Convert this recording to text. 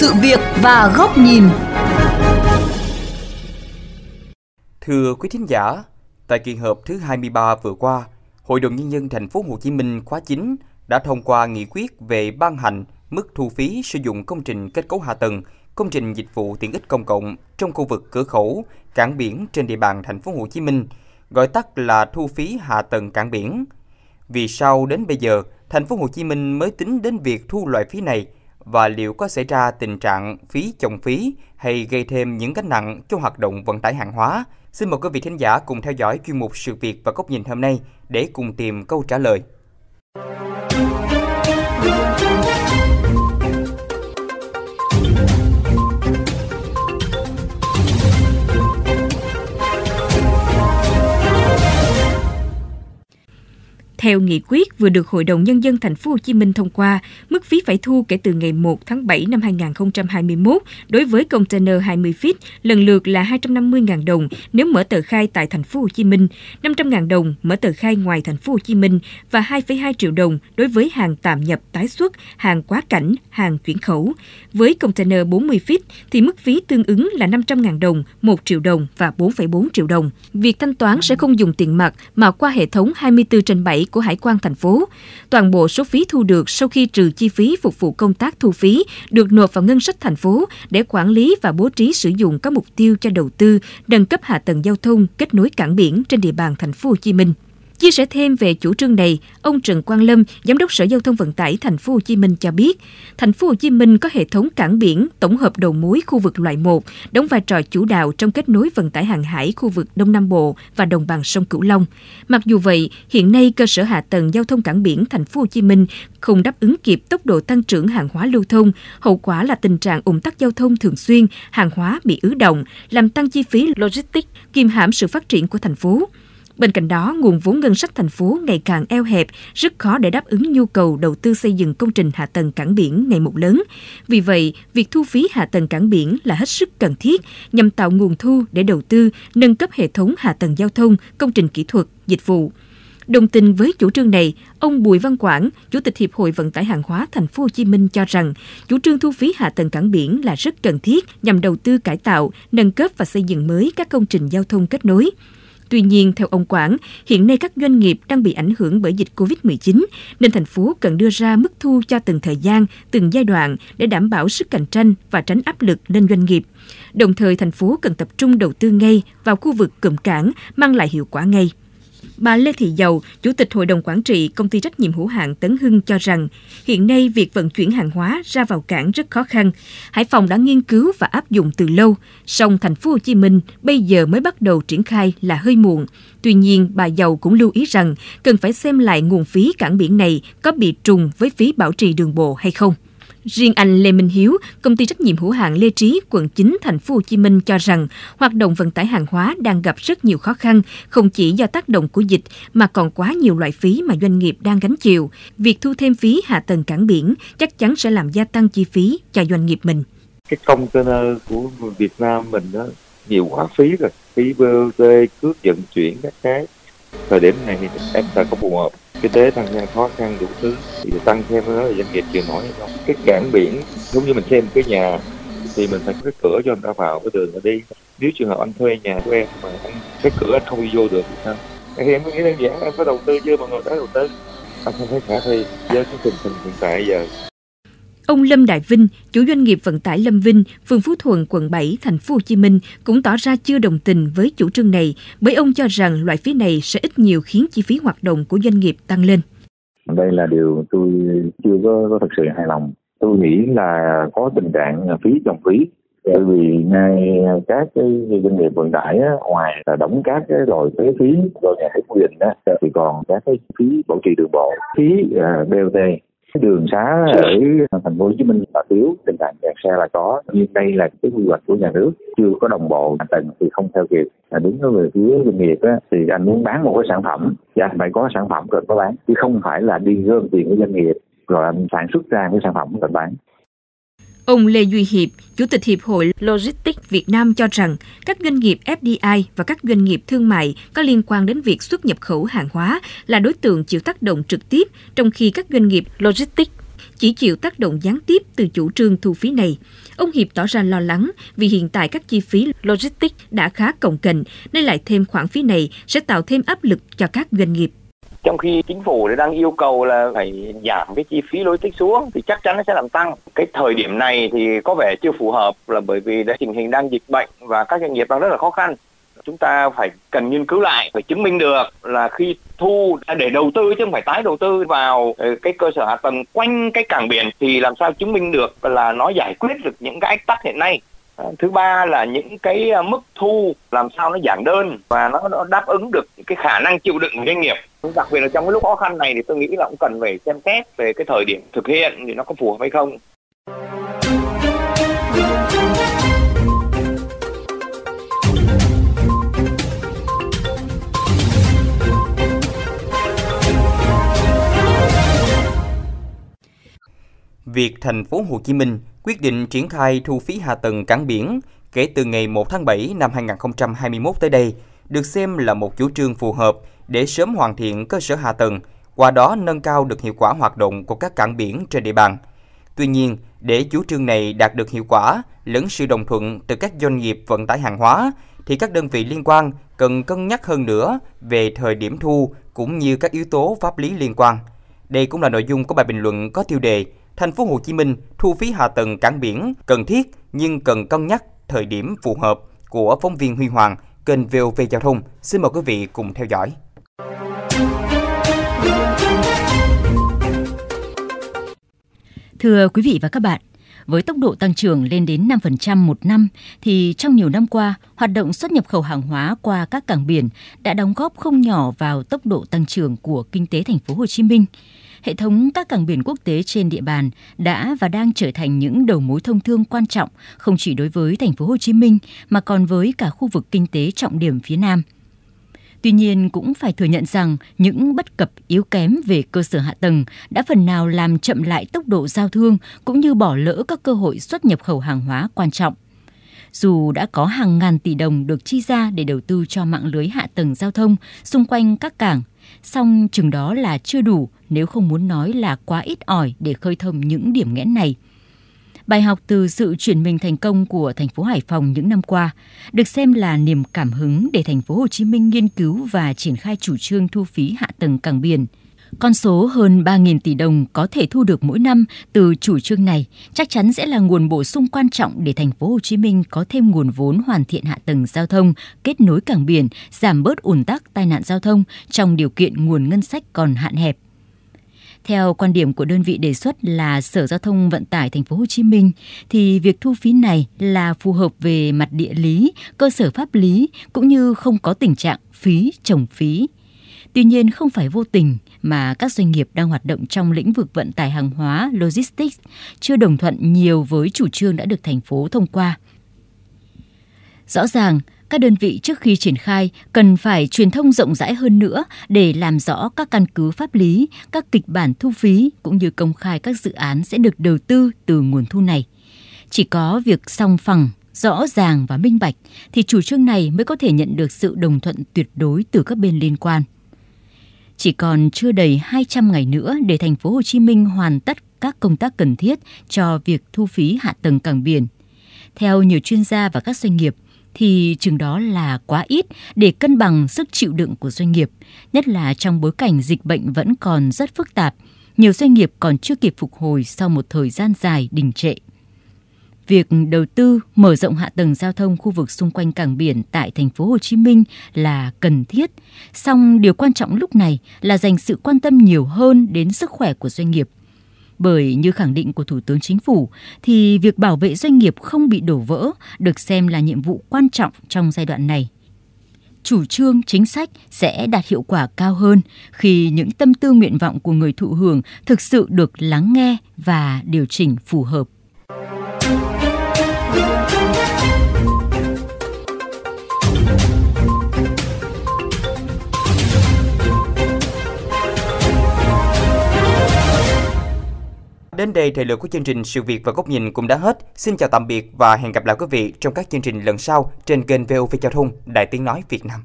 sự việc và góc nhìn. Thưa quý thính giả, tại kỳ họp thứ 23 vừa qua, Hội đồng nhân dân thành phố Hồ Chí Minh khóa 9 đã thông qua nghị quyết về ban hành mức thu phí sử dụng công trình kết cấu hạ tầng, công trình dịch vụ tiện ích công cộng trong khu vực cửa khẩu, cảng biển trên địa bàn thành phố Hồ Chí Minh, gọi tắt là thu phí hạ tầng cảng biển. Vì sao đến bây giờ thành phố Hồ Chí Minh mới tính đến việc thu loại phí này và liệu có xảy ra tình trạng phí chồng phí hay gây thêm những gánh nặng cho hoạt động vận tải hàng hóa? Xin mời quý vị thính giả cùng theo dõi chuyên mục sự việc và góc nhìn hôm nay để cùng tìm câu trả lời. Theo nghị quyết vừa được Hội đồng nhân dân thành phố Hồ Chí Minh thông qua, mức phí phải thu kể từ ngày 1 tháng 7 năm 2021 đối với container 20 feet lần lượt là 250.000 đồng nếu mở tờ khai tại thành phố Hồ Chí Minh, 500.000 đồng mở tờ khai ngoài thành phố Hồ Chí Minh và 2,2 triệu đồng đối với hàng tạm nhập tái xuất, hàng quá cảnh, hàng chuyển khẩu. Với container 40 feet thì mức phí tương ứng là 500.000 đồng, 1 triệu đồng và 4,4 triệu đồng. Việc thanh toán sẽ không dùng tiền mặt mà qua hệ thống 24 trên 7 của của Hải quan thành phố. Toàn bộ số phí thu được sau khi trừ chi phí phục vụ công tác thu phí được nộp vào ngân sách thành phố để quản lý và bố trí sử dụng các mục tiêu cho đầu tư, nâng cấp hạ tầng giao thông kết nối cảng biển trên địa bàn thành phố Hồ Chí Minh. Chia sẻ thêm về chủ trương này, ông Trần Quang Lâm, giám đốc Sở Giao thông Vận tải thành phố Hồ Chí Minh cho biết, thành phố Hồ Chí Minh có hệ thống cảng biển tổng hợp đầu mối khu vực loại 1, đóng vai trò chủ đạo trong kết nối vận tải hàng hải khu vực Đông Nam Bộ và đồng bằng sông Cửu Long. Mặc dù vậy, hiện nay cơ sở hạ tầng giao thông cảng biển thành phố Hồ Chí Minh không đáp ứng kịp tốc độ tăng trưởng hàng hóa lưu thông, hậu quả là tình trạng ủng tắc giao thông thường xuyên, hàng hóa bị ứ động, làm tăng chi phí logistics, kiềm hãm sự phát triển của thành phố. Bên cạnh đó, nguồn vốn ngân sách thành phố ngày càng eo hẹp, rất khó để đáp ứng nhu cầu đầu tư xây dựng công trình hạ tầng cảng biển ngày một lớn. Vì vậy, việc thu phí hạ tầng cảng biển là hết sức cần thiết nhằm tạo nguồn thu để đầu tư, nâng cấp hệ thống hạ tầng giao thông, công trình kỹ thuật, dịch vụ. Đồng tình với chủ trương này, ông Bùi Văn Quảng, Chủ tịch Hiệp hội Vận tải hàng hóa Thành phố Hồ Chí Minh cho rằng, chủ trương thu phí hạ tầng cảng biển là rất cần thiết nhằm đầu tư cải tạo, nâng cấp và xây dựng mới các công trình giao thông kết nối. Tuy nhiên, theo ông Quảng, hiện nay các doanh nghiệp đang bị ảnh hưởng bởi dịch COVID-19, nên thành phố cần đưa ra mức thu cho từng thời gian, từng giai đoạn để đảm bảo sức cạnh tranh và tránh áp lực lên doanh nghiệp. Đồng thời, thành phố cần tập trung đầu tư ngay vào khu vực cụm cảng, mang lại hiệu quả ngay. Bà Lê Thị Dầu, Chủ tịch Hội đồng Quản trị Công ty trách nhiệm hữu hạn Tấn Hưng cho rằng, hiện nay việc vận chuyển hàng hóa ra vào cảng rất khó khăn. Hải Phòng đã nghiên cứu và áp dụng từ lâu, song thành phố Hồ Chí Minh bây giờ mới bắt đầu triển khai là hơi muộn. Tuy nhiên, bà Dầu cũng lưu ý rằng cần phải xem lại nguồn phí cảng biển này có bị trùng với phí bảo trì đường bộ hay không. Riêng anh Lê Minh Hiếu, công ty trách nhiệm hữu hạn Lê Trí, quận 9, thành phố Hồ Chí Minh cho rằng hoạt động vận tải hàng hóa đang gặp rất nhiều khó khăn, không chỉ do tác động của dịch mà còn quá nhiều loại phí mà doanh nghiệp đang gánh chịu. Việc thu thêm phí hạ tầng cảng biển chắc chắn sẽ làm gia tăng chi phí cho doanh nghiệp mình. Cái container của Việt Nam mình đó nhiều quá phí rồi, phí BOT, cước vận chuyển các cái. Thời điểm này thì em ta có phù hợp kinh tế tăng nhanh khó khăn đủ thứ, thì tăng thêm đó là doanh nghiệp chịu nổi hay không? Cái cảng biển, giống như mình xem cái nhà, thì mình phải có cái cửa cho người ta vào cái đường mà đi. Nếu trường hợp anh thuê nhà của em mà anh, cái cửa anh không đi vô được thì sao? Thì em nghĩ đơn giản em có đầu tư chưa mọi người đã đầu tư? Anh không thấy khả thi, với cái tình hình hiện tại giờ. Ông Lâm Đại Vinh, chủ doanh nghiệp vận tải Lâm Vinh, phường Phú Thuận, quận 7, thành phố Hồ Chí Minh cũng tỏ ra chưa đồng tình với chủ trương này, bởi ông cho rằng loại phí này sẽ ít nhiều khiến chi phí hoạt động của doanh nghiệp tăng lên. Đây là điều tôi chưa có, có thực sự hài lòng. Tôi nghĩ là có tình trạng phí chồng phí bởi vì ngay các cái doanh nghiệp vận tải á, ngoài là đóng các cái loại thuế phí do nhà nước quy định á, thì còn các cái phí bảo trì đường bộ phí uh, BOT đường xá ở thành phố Hồ Chí Minh là thiếu tình trạng kẹt xe là có. Nhưng đây là cái quy hoạch của nhà nước chưa có đồng bộ hạ tầng thì không theo kịp. Là đứng về phía doanh nghiệp á, thì anh muốn bán một cái sản phẩm thì anh phải có sản phẩm cần có bán. Chứ không phải là đi gom tiền của doanh nghiệp rồi anh sản xuất ra cái sản phẩm cần bán Ông Lê Duy Hiệp, Chủ tịch Hiệp hội Logistics Việt Nam cho rằng các doanh nghiệp FDI và các doanh nghiệp thương mại có liên quan đến việc xuất nhập khẩu hàng hóa là đối tượng chịu tác động trực tiếp, trong khi các doanh nghiệp logistics chỉ chịu tác động gián tiếp từ chủ trương thu phí này. Ông Hiệp tỏ ra lo lắng vì hiện tại các chi phí logistics đã khá cồng kềnh nên lại thêm khoản phí này sẽ tạo thêm áp lực cho các doanh nghiệp trong khi chính phủ đang yêu cầu là phải giảm cái chi phí logistics xuống thì chắc chắn nó sẽ làm tăng. Cái thời điểm này thì có vẻ chưa phù hợp là bởi vì đã tình hình đang dịch bệnh và các doanh nghiệp đang rất là khó khăn. Chúng ta phải cần nghiên cứu lại, phải chứng minh được là khi thu để đầu tư chứ không phải tái đầu tư vào ờ, cái cơ sở hạ tầng quanh cái cảng biển thì làm sao chứng minh được là nó giải quyết được những cái ách tắc hiện nay. Ờ, thứ ba là những cái ờ, mức thu làm sao nó giản đơn và nó, nó đáp ứng được cái khả năng chịu đựng của doanh nghiệp. Đặc biệt là trong cái lúc khó khăn này thì tôi nghĩ là cũng cần phải xem xét về cái thời điểm thực hiện thì nó có phù hợp hay không. Việc thành phố Hồ Chí Minh quyết định triển khai thu phí hạ tầng cảng biển kể từ ngày 1 tháng 7 năm 2021 tới đây được xem là một chủ trương phù hợp để sớm hoàn thiện cơ sở hạ tầng, qua đó nâng cao được hiệu quả hoạt động của các cảng biển trên địa bàn. Tuy nhiên, để chủ trương này đạt được hiệu quả lẫn sự đồng thuận từ các doanh nghiệp vận tải hàng hóa, thì các đơn vị liên quan cần cân nhắc hơn nữa về thời điểm thu cũng như các yếu tố pháp lý liên quan. Đây cũng là nội dung của bài bình luận có tiêu đề Thành phố Hồ Chí Minh thu phí hạ tầng cảng biển cần thiết nhưng cần cân nhắc thời điểm phù hợp của phóng viên Huy Hoàng, kênh VOV Giao thông. Xin mời quý vị cùng theo dõi. Thưa quý vị và các bạn, với tốc độ tăng trưởng lên đến 5% một năm thì trong nhiều năm qua, hoạt động xuất nhập khẩu hàng hóa qua các cảng biển đã đóng góp không nhỏ vào tốc độ tăng trưởng của kinh tế thành phố Hồ Chí Minh. Hệ thống các cảng biển quốc tế trên địa bàn đã và đang trở thành những đầu mối thông thương quan trọng, không chỉ đối với thành phố Hồ Chí Minh mà còn với cả khu vực kinh tế trọng điểm phía Nam. Tuy nhiên, cũng phải thừa nhận rằng những bất cập yếu kém về cơ sở hạ tầng đã phần nào làm chậm lại tốc độ giao thương cũng như bỏ lỡ các cơ hội xuất nhập khẩu hàng hóa quan trọng. Dù đã có hàng ngàn tỷ đồng được chi ra để đầu tư cho mạng lưới hạ tầng giao thông xung quanh các cảng, song chừng đó là chưa đủ nếu không muốn nói là quá ít ỏi để khơi thông những điểm nghẽn này. Bài học từ sự chuyển mình thành công của thành phố Hải Phòng những năm qua được xem là niềm cảm hứng để thành phố Hồ Chí Minh nghiên cứu và triển khai chủ trương thu phí hạ tầng cảng biển. Con số hơn 3.000 tỷ đồng có thể thu được mỗi năm từ chủ trương này chắc chắn sẽ là nguồn bổ sung quan trọng để thành phố Hồ Chí Minh có thêm nguồn vốn hoàn thiện hạ tầng giao thông, kết nối cảng biển, giảm bớt ủn tắc tai nạn giao thông trong điều kiện nguồn ngân sách còn hạn hẹp. Theo quan điểm của đơn vị đề xuất là Sở Giao thông Vận tải Thành phố Hồ Chí Minh thì việc thu phí này là phù hợp về mặt địa lý, cơ sở pháp lý cũng như không có tình trạng phí trồng phí. Tuy nhiên không phải vô tình mà các doanh nghiệp đang hoạt động trong lĩnh vực vận tải hàng hóa, logistics chưa đồng thuận nhiều với chủ trương đã được thành phố thông qua. Rõ ràng, các đơn vị trước khi triển khai cần phải truyền thông rộng rãi hơn nữa để làm rõ các căn cứ pháp lý, các kịch bản thu phí cũng như công khai các dự án sẽ được đầu tư từ nguồn thu này. Chỉ có việc song phẳng, rõ ràng và minh bạch thì chủ trương này mới có thể nhận được sự đồng thuận tuyệt đối từ các bên liên quan. Chỉ còn chưa đầy 200 ngày nữa để thành phố Hồ Chí Minh hoàn tất các công tác cần thiết cho việc thu phí hạ tầng cảng biển. Theo nhiều chuyên gia và các doanh nghiệp, thì chừng đó là quá ít để cân bằng sức chịu đựng của doanh nghiệp, nhất là trong bối cảnh dịch bệnh vẫn còn rất phức tạp, nhiều doanh nghiệp còn chưa kịp phục hồi sau một thời gian dài đình trệ. Việc đầu tư mở rộng hạ tầng giao thông khu vực xung quanh cảng biển tại thành phố Hồ Chí Minh là cần thiết, song điều quan trọng lúc này là dành sự quan tâm nhiều hơn đến sức khỏe của doanh nghiệp bởi như khẳng định của Thủ tướng Chính phủ thì việc bảo vệ doanh nghiệp không bị đổ vỡ được xem là nhiệm vụ quan trọng trong giai đoạn này. Chủ trương chính sách sẽ đạt hiệu quả cao hơn khi những tâm tư nguyện vọng của người thụ hưởng thực sự được lắng nghe và điều chỉnh phù hợp. Đến đây thời lượng của chương trình Sự Việc và Góc Nhìn cũng đã hết. Xin chào tạm biệt và hẹn gặp lại quý vị trong các chương trình lần sau trên kênh VOV Giao thông Đại Tiếng Nói Việt Nam.